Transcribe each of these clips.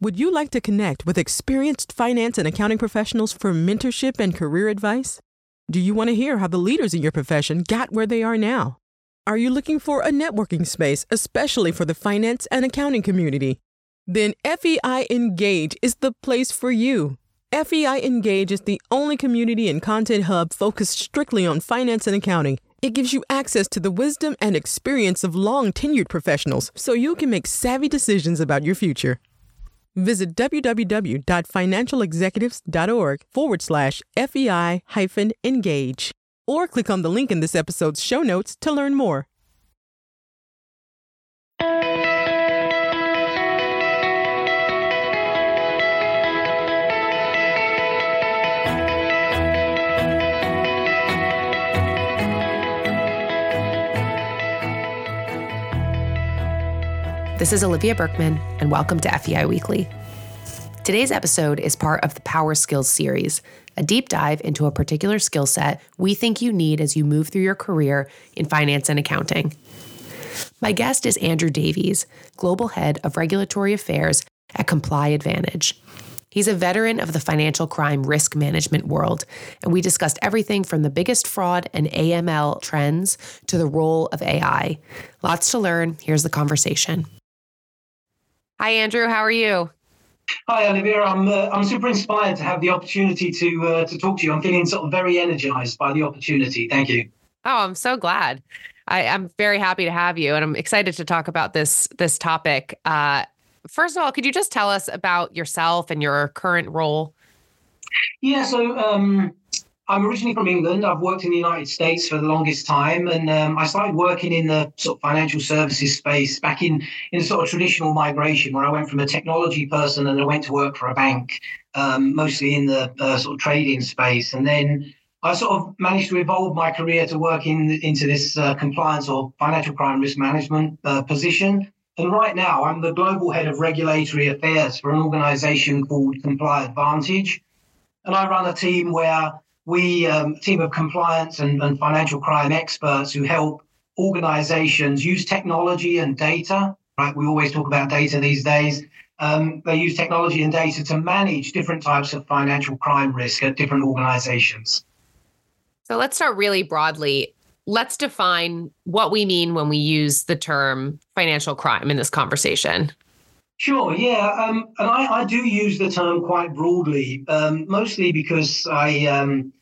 Would you like to connect with experienced finance and accounting professionals for mentorship and career advice? Do you want to hear how the leaders in your profession got where they are now? Are you looking for a networking space, especially for the finance and accounting community? Then FEI Engage is the place for you. FEI Engage is the only community and content hub focused strictly on finance and accounting. It gives you access to the wisdom and experience of long tenured professionals so you can make savvy decisions about your future. Visit www.financialexecutives.org forward slash FEI hyphen engage or click on the link in this episode's show notes to learn more. This is Olivia Berkman, and welcome to FEI Weekly. Today's episode is part of the Power Skills series, a deep dive into a particular skill set we think you need as you move through your career in finance and accounting. My guest is Andrew Davies, Global Head of Regulatory Affairs at ComplyAdvantage. He's a veteran of the financial crime risk management world, and we discussed everything from the biggest fraud and AML trends to the role of AI. Lots to learn. Here's the conversation. Hi, Andrew. How are you? Hi, Olivia. I'm uh, I'm super inspired to have the opportunity to uh, to talk to you. I'm feeling sort of very energized by the opportunity. Thank you. Oh, I'm so glad. I, am very happy to have you, and I'm excited to talk about this this topic. Uh, first of all, could you just tell us about yourself and your current role? Yeah. So um, I'm originally from England. I've worked in the United States for the longest time, and um, I started working in the sort of financial services space back in in sort of traditional migration, where I went from a technology person and I went to work for a bank, um, mostly in the uh, sort of trading space, and then I sort of managed to evolve my career to work in into this uh, compliance or financial crime risk management uh, position. And right now, I'm the global head of regulatory affairs for an organization called ComplyAdvantage. And I run a team where we, um, a team of compliance and, and financial crime experts who help organizations use technology and data, right? We always talk about data these days. Um, they use technology and data to manage different types of financial crime risk at different organizations. So let's start really broadly. Let's define what we mean when we use the term financial crime in this conversation. Sure, yeah. Um, and I, I, do use the term quite broadly, um, mostly because I, um,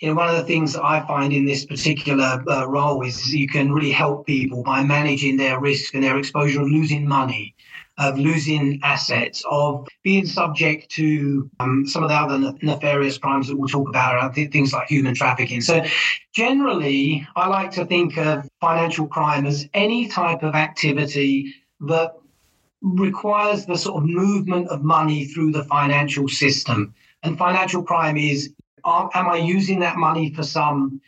you know, one of the things that I find in this particular uh, role is you can really help people by managing their risk and their exposure of losing money, of losing assets, of being subject to um, some of the other nefarious crimes that we'll talk about, things like human trafficking. So, generally, I like to think of financial crime as any type of activity that requires the sort of movement of money through the financial system. And financial crime is am I using that money for some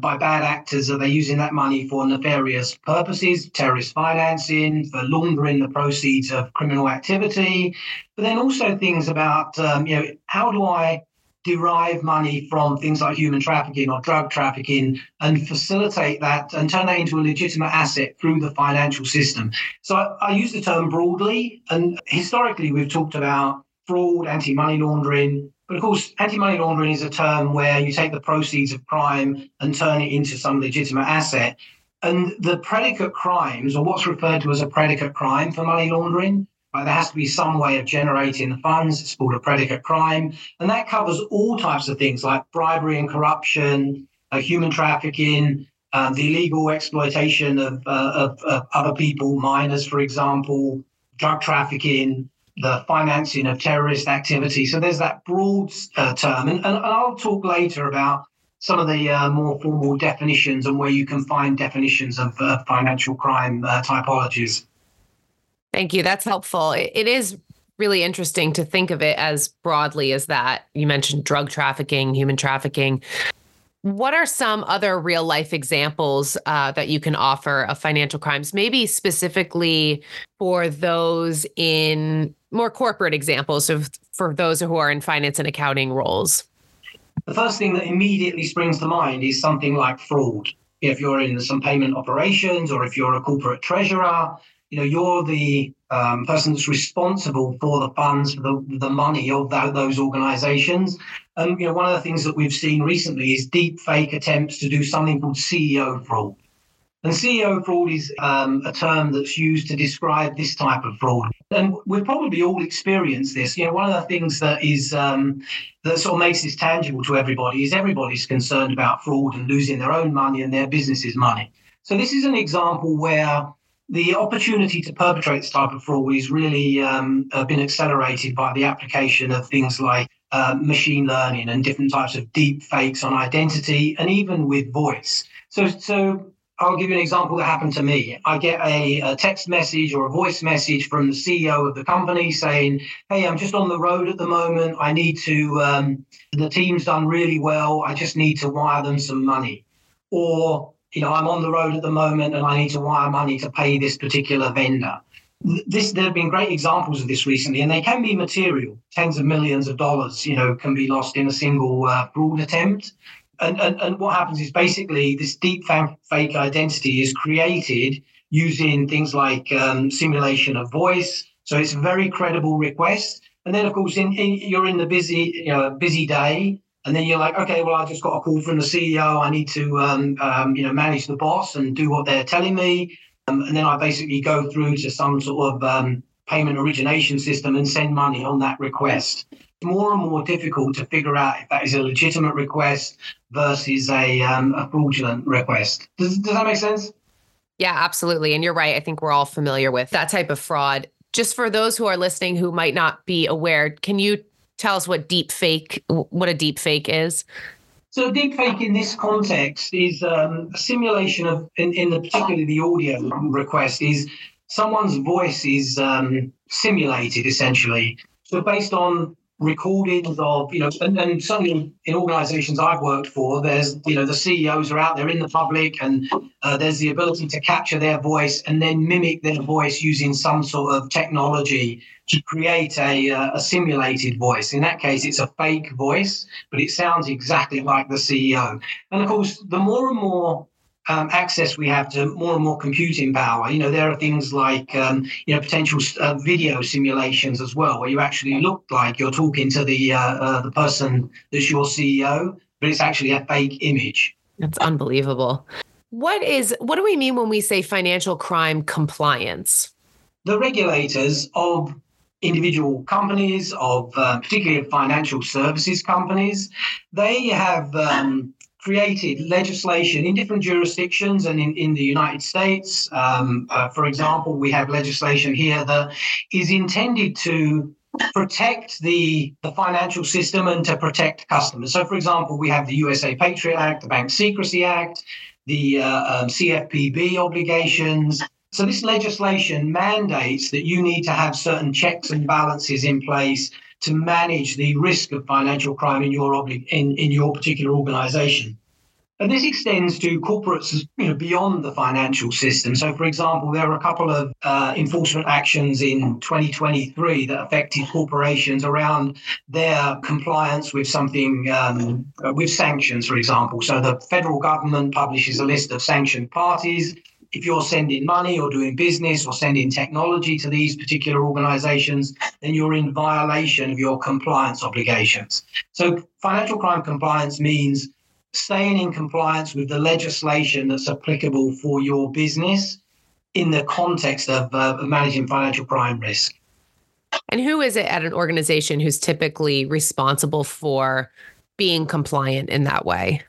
by bad actors? Are they using that money for nefarious purposes, terrorist financing, for laundering the proceeds of criminal activity? But then also things about, um, you know, how do I derive money from things like human trafficking or drug trafficking and facilitate that and turn that into a legitimate asset through the financial system. So I, I use the term broadly, and historically we've talked about fraud, anti money laundering, but of course, anti money laundering is a term where you take the proceeds of crime and turn it into some legitimate asset. And the predicate crimes, or what's referred to as a predicate crime for money laundering, right, there has to be some way of generating the funds. It's called a predicate crime. And that covers all types of things like bribery and corruption, uh, human trafficking, um, the illegal exploitation of, uh, of, of other people, minors, for example, drug trafficking, the financing of terrorist activity. So there's that broad uh, term. And, and, I'll talk later about some of the uh, more formal definitions and where you can find definitions of uh, financial crime uh, typologies. Thank you. That's helpful. it is really interesting to think of it as broadly as that. You mentioned drug trafficking, human trafficking. What are some other real life examples uh, that you can offer of financial crimes, maybe specifically for those in more corporate examples of for those who are in finance and accounting roles? The first thing that immediately springs to mind is something like fraud. If you're in some payment operations or if you're a corporate treasurer, you know, you're the um, person that's responsible for the funds, for the, the money of that, those organizations. And, you know, one of the things that we've seen recently is deep fake attempts to do something called CEO fraud. And CEO fraud is um, a term that's used to describe this type of fraud. And we've probably all experienced this. You know, one of the things that is um, that sort of makes this tangible to everybody is everybody's concerned about fraud and losing their own money and their business's money. So this is an example where the opportunity to perpetrate this type of fraud is really um, uh, been accelerated by the application of things like uh, machine learning and different types of deep fakes on identity and even with voice. So, so I'll give you an example that happened to me. I get a, a, text message or a voice message from the CEO of the company saying, Hey, I'm just on the road at the moment. I need to, um, the team's done really well. I just need to wire them some money. Or you know, I'm on the road at the moment and I need to wire money to pay this particular vendor. This there have been great examples of this recently, and they can be material. Tens of millions of dollars, you know, can be lost in a single uh, fraud attempt. And, and and what happens is basically this deep fake identity is created using things like um, simulation of voice. So it's a very credible request. And then, of course, in, in, you're in the busy, you know, busy day, and then you're like, okay, well, I just got a call from the CEO. I need to, um, um, you know, manage the boss and do what they're telling me. Um, and then I basically go through to some sort of um, payment origination system and send money on that request. It's more and more difficult to figure out if that is a legitimate request versus a, um, a fraudulent request. Does, does that make sense? Yeah, absolutely. And you're right. I think we're all familiar with that type of fraud. Just for those who are listening who might not be aware, can you tell us what deep fake what a deep fake is. So deep fake in this context is um, a simulation of in, in the particularly the audio request is someone's voice is um, simulated essentially. So based on recordings of, you know, and, and certainly in organizations I've worked for, there's, you know, the CEOs are out there in the public and uh, there's the ability to capture their voice and then mimic their voice using some sort of technology to create a, uh, a simulated voice. In that case, it's a fake voice, but it sounds exactly like the CEO. And of course, the more and more um, access we have to more and more computing power. You know, there are things like um, you know potential uh, video simulations as well, where you actually look like you're talking to the uh, uh, the person that's your CEO, but it's actually a fake image. That's unbelievable. What is what do we mean when we say financial crime compliance? The regulators of individual companies, of uh, particularly financial services companies, they have um, created legislation in different jurisdictions and in, in the United States. Um, uh, for example, we have legislation here that is intended to protect the, the financial system and to protect customers. So, for example, we have the USA Patriot Act, the Bank Secrecy Act, the uh, um, CFPB obligations. So, this legislation mandates that you need to have certain checks and balances in place to manage the risk of financial crime in your obli- in, in your particular organization. And this extends to corporates you know, beyond the financial system. So, for example, there are a couple of uh, enforcement actions in 2023 that affected corporations around their compliance with something, um, with sanctions, for example. So, the federal government publishes a list of sanctioned parties if you're sending money or doing business or sending technology to these particular organizations, then you're in violation of your compliance obligations. So, financial crime compliance means staying in compliance with the legislation that's applicable for your business in the context of uh, managing financial crime risk. And who is it at an organization who's typically responsible for being compliant in that way?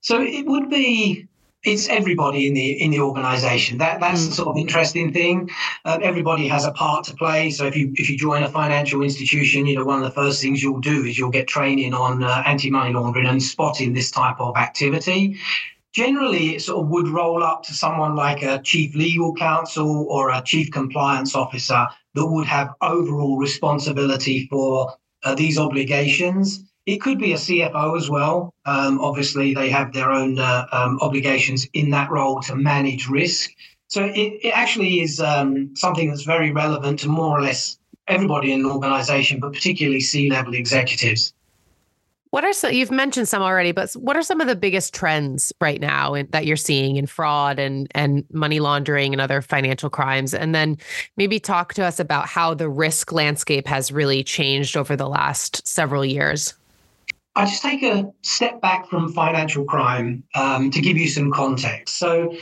So it would be it's everybody in the in the organization. That that's the mm. sort of interesting thing. Uh, everybody has a part to play. So if you if you join a financial institution you know one of the first things you'll do is you'll get training on uh, anti-money laundering and spotting this type of activity. Generally it sort of would roll up to someone like a chief legal counsel or a chief compliance officer that would have overall responsibility for uh, these obligations it could be a CFO as well. Um, obviously, they have their own uh, um, obligations in that role to manage risk. So it, it actually is um, something that's very relevant to more or less everybody in an organization, but particularly C level executives. What are some, you've mentioned some already, but what are some of the biggest trends right now in, that you're seeing in fraud and, and money laundering and other financial crimes? And then maybe talk to us about how the risk landscape has really changed over the last several years. I just take a step back from financial crime um, to give you some context. So,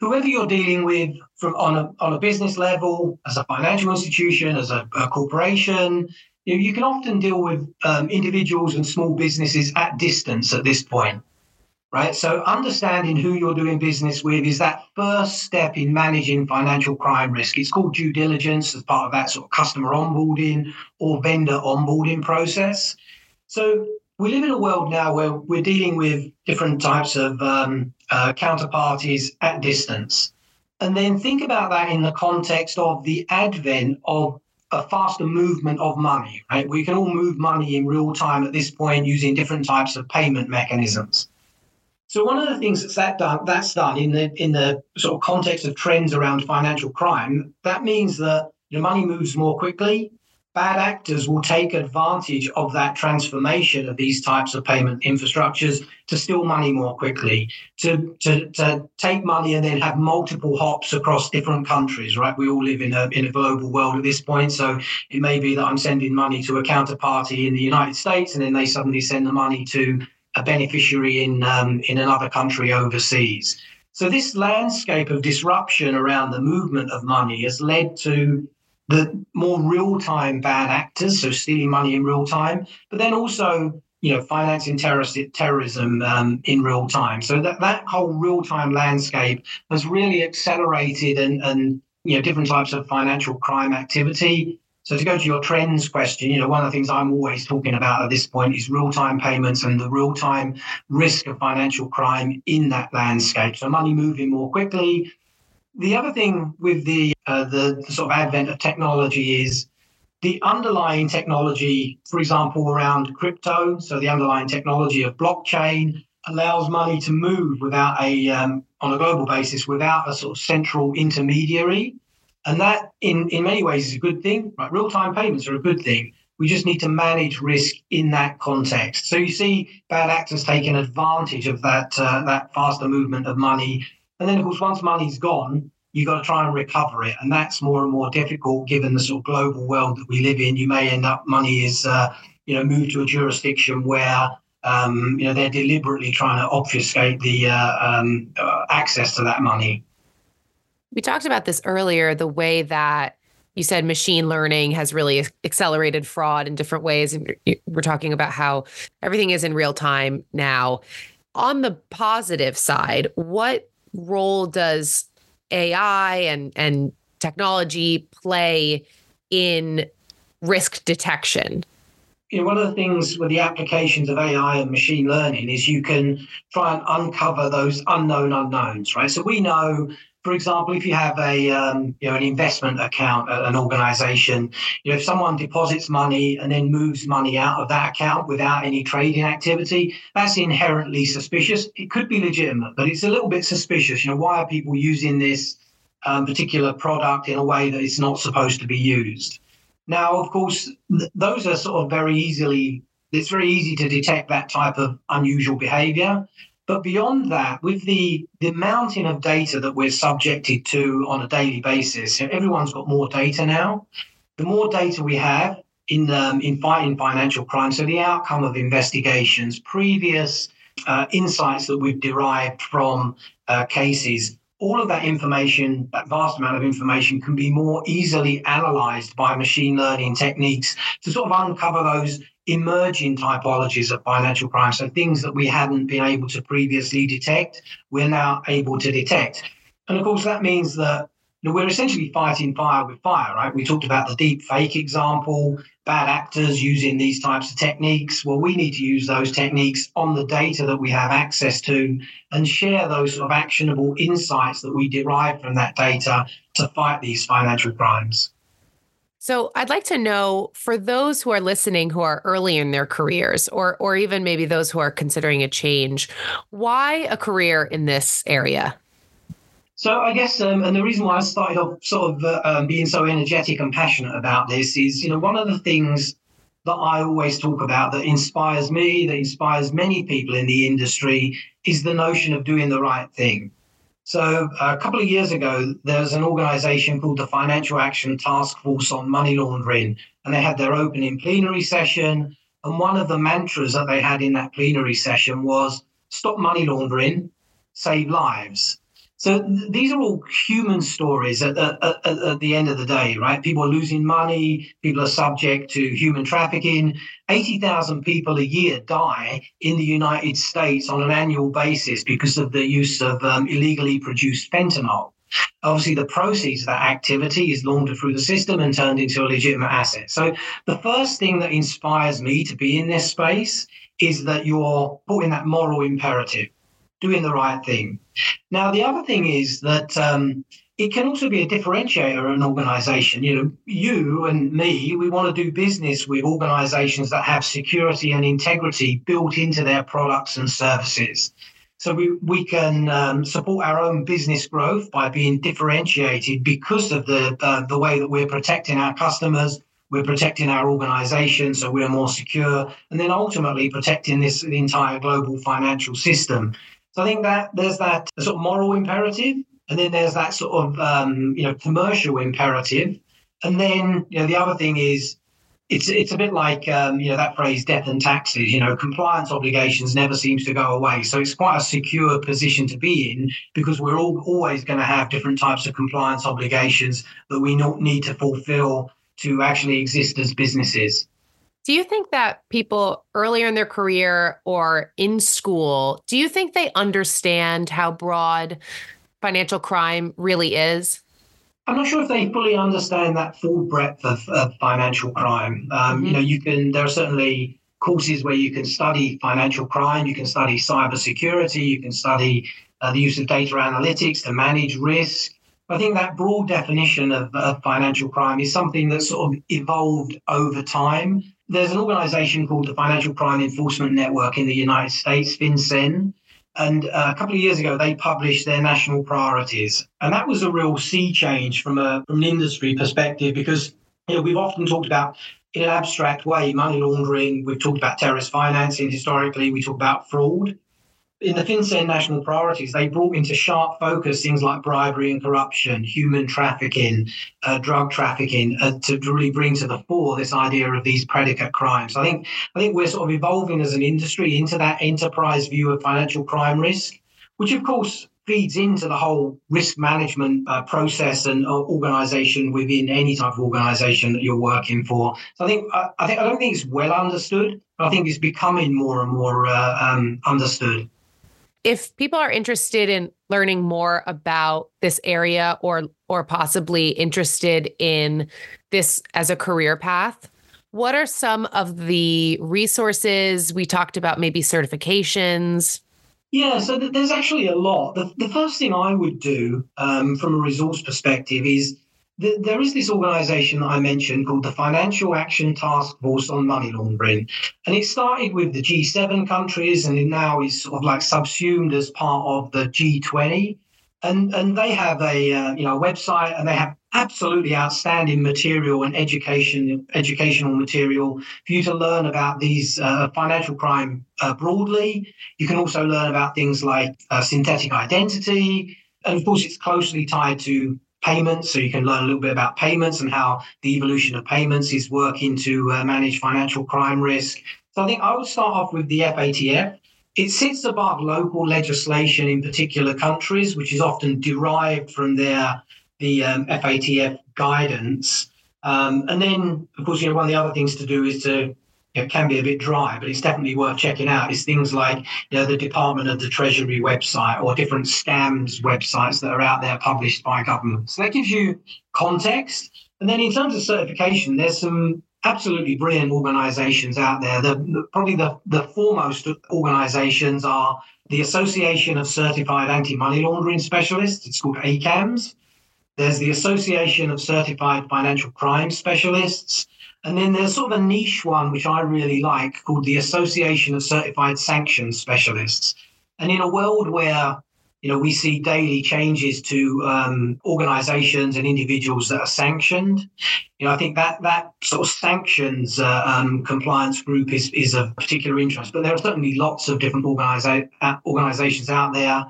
whoever you're dealing with from on a, on a business level, as a financial institution, as a, a corporation, you, know, you can often deal with um, individuals and small businesses at distance at this point, right? So understanding who you're doing business with is that first step in managing financial crime risk. It's called due diligence as part of that sort of customer onboarding or vendor onboarding process. So we live in a world now where we're dealing with different types of um, uh, counterparties at distance. And then think about that in the context of the advent of a faster movement of money, right? We can all move money in real time at this point using different types of payment mechanisms. So one of the things that's that done that's done in the in the sort of context of trends around financial crime, that means that the money moves more quickly, bad actors will take advantage of that transformation of these types of payment infrastructures to steal money more quickly, to, to, to take money and then have multiple hops across different countries, right? We all live in a, in a global world at this point. So it may be that I'm sending money to a counterparty in the United States and then they suddenly send the money to a beneficiary in, um, in another country overseas. So this landscape of disruption around the movement of money has led to the more real-time bad actors, so stealing money in real time, but then also you know financing terrorist terrorism um, in real time. So that that whole real-time landscape has really accelerated and and you know different types of financial crime activity. So to go to your trends question, you know, one of the things I'm always talking about at this point is real-time payments and the real-time risk of financial crime in that landscape. So money moving more quickly, the other thing with the, uh, the, sort of advent of technology is the underlying technology, for example, around crypto. So the underlying technology of blockchain allows money to move without a um, on a global basis without a sort of central intermediary, and that in in many ways is a good thing. Right, real time payments are a good thing. We just need to manage risk in that context. So you see bad actors taking advantage of that uh, that faster movement of money and then, of course, once money's gone, you've got to try and recover it. And that's more and more difficult given the sort of global world that we live in. You may end up, money is, uh, you know, moved to a jurisdiction where, um, you know, they're deliberately trying to obfuscate the uh, um, uh, access to that money. We talked about this earlier the way that you said machine learning has really accelerated fraud in different ways. And we're talking about how everything is in real time now. On the positive side, what role does AI and and technology play in risk detection? You know, one of the things with the applications of AI and machine learning is you can try and uncover those unknown unknowns, right? So we know for example, if you have a um, you know an investment account at an organization, you know if someone deposits money and then moves money out of that account without any trading activity, that's inherently suspicious. It could be legitimate, but it's a little bit suspicious. You know, why are people using this um, particular product in a way that it's not supposed to be used? Now, of course, th- those are sort of very easily. It's very easy to detect that type of unusual behavior. But beyond that, with the, the mountain of data that we're subjected to on a daily basis, everyone's got more data now. The more data we have in, um, in fighting financial crime, so the outcome of investigations, previous uh, insights that we've derived from uh, cases, all of that information, that vast amount of information, can be more easily analyzed by machine learning techniques to sort of uncover those emerging typologies of financial crime. So things that we hadn't been able to previously detect, we're now able to detect. And of course, that means that you know, we're essentially fighting fire with fire, right? We talked about the deep fake example, bad actors using these types of techniques. Well, we need to use those techniques on the data that we have access to and share those sort of actionable insights that we derive from that data to fight these financial crimes. So I'd like to know for those who are listening who are early in their careers or or even maybe those who are considering a change, why a career in this area? So I guess, um, and the reason why I started off sort of uh, um, being so energetic and passionate about this is, you know, one of the things that I always talk about that inspires me, that inspires many people in the industry, is the notion of doing the right thing. So, uh, a couple of years ago, there was an organization called the Financial Action Task Force on Money Laundering, and they had their opening plenary session. And one of the mantras that they had in that plenary session was stop money laundering, save lives. So th- these are all human stories at, at, at, at, the end of the day, right? People are losing money. People are subject to human trafficking. 80,000 people a year die in the United States on an annual basis because of the use of um, illegally produced fentanyl. Obviously, the proceeds of that activity is laundered through the system and turned into a legitimate asset. So, the first thing that inspires me to be in this space is that you're putting that moral imperative doing the right thing. Now, the other thing is that um, it can also be a differentiator in an organization. You know, you and me, we want to do business with organizations that have security and integrity built into their products and services. So we, we can um, support our own business growth by being differentiated because of the the way that we're protecting our customers, we're protecting our organization, so we're more secure, and then ultimately protecting this the entire global financial system. So I think that there's that sort of moral imperative, and then there's that sort of um, you know commercial imperative, and then you know the other thing is it's it's a bit like um, you know that phrase death and taxes. You know, compliance obligations never seems to go away. So it's quite a secure position to be in because we're all always going to have different types of compliance obligations that we need to fulfill to actually exist as businesses. Do you think that people earlier in their career or in school, do you think they understand how broad financial crime really is? I'm not sure if they fully understand that full breadth of, of financial crime. Um, mm-hmm. You know, you can there are certainly courses where you can study financial crime, you can study cybersecurity, you can study uh, the use of data analytics to manage risk. I think that broad definition of, of financial crime is something that sort of evolved over time there's an organization called the Financial Crime Enforcement Network in the United States, FinCEN. And uh, a couple of years ago, they published their national priorities. And that was a real sea change from, a, from an industry perspective because you know, we've often talked about in an abstract way money laundering, we've talked about terrorist financing historically, we talk about fraud in the FinCEN national priorities, they brought into sharp focus things like bribery and corruption, human trafficking, uh, drug trafficking, uh, to really bring to the fore this idea of these predicate crimes. I think I think we're sort of evolving as an industry into that enterprise view of financial crime risk, which of course feeds into the whole risk management uh, process and uh, organization within any type of organization that you're working for. So I think I, I think I don't think it's well understood. But I think it's becoming more and more uh, um, understood if people are interested in learning more about this area or or possibly interested in this as a career path what are some of the resources? We talked about maybe certifications. Yeah so there's actually a lot. The, the first thing i would do um, from a resource perspective is there is this organization that I mentioned called the Financial Action Task Force on Money Laundering. And it started with the G7 countries and it now is sort of like subsumed as part of the G20. And, and they have a uh, you know website and they have absolutely outstanding material and education educational material for you to learn about these uh, financial crime uh, broadly. You can also learn about things like uh, synthetic identity, and of course, it's closely tied to payments. So you can learn a little bit about payments and how the evolution of payments is working to uh, manage financial crime risk. So I think I would start off with the FATF. It sits above local legislation in particular countries, which is often derived from their the um, FATF guidance. Um, and then, of course, you know, one of the other things to do is to it can be a bit dry, but it's definitely worth checking out. It's things like you know, the Department of the Treasury website or different scams websites that are out there published by government. So that gives you context. And then in terms of certification, there's some absolutely brilliant organizations out there. The, probably the, the foremost organizations are the Association of Certified Anti-Money Laundering Specialists. It's called ACAMS. There's the Association of Certified Financial Crime Specialists. And then there's sort of a niche one, which I really like, called the Association of Certified Sanctions Specialists. And in a world where you know, we see daily changes to um, organizations and individuals that are sanctioned. You know, I think that that sort of sanctions uh, um, compliance group is, is of particular interest. But there are certainly lots of different organiza- uh, organizations out there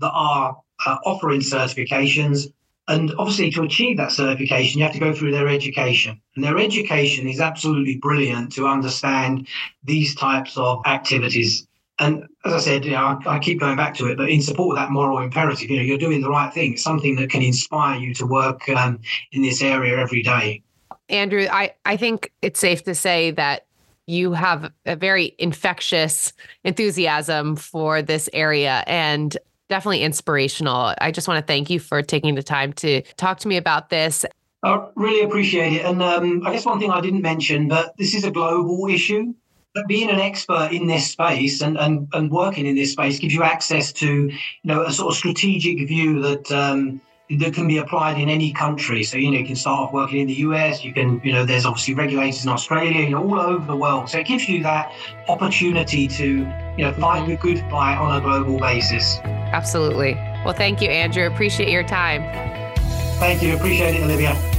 that are uh, offering certifications. And obviously, to achieve that certification, you have to go through their education. And their education is absolutely brilliant to understand these types of activities and as I said, you know, I, I, keep going back to it, but in support of that moral imperative, you know, you're doing the right thing. It's something that can inspire you to work um, in this area every day. Andrew, I, I think it's safe to say that you have a very infectious enthusiasm for this area and definitely inspirational. I just want to thank you for taking the time to talk to me about this. I really appreciate it. And um, I guess one thing I didn't mention, but this is a global issue But being an expert in this space and, and, and working in this space gives you access to you know a sort of strategic view that um, that can be applied in any country. So you know you can start off working in the US. You can you know there's obviously regulators in Australia. You know all over the world. So it gives you that opportunity to you know fight the good fight on a global basis. Absolutely. Well, thank you, Andrew. Appreciate your time. Thank you. Appreciate it, Olivia.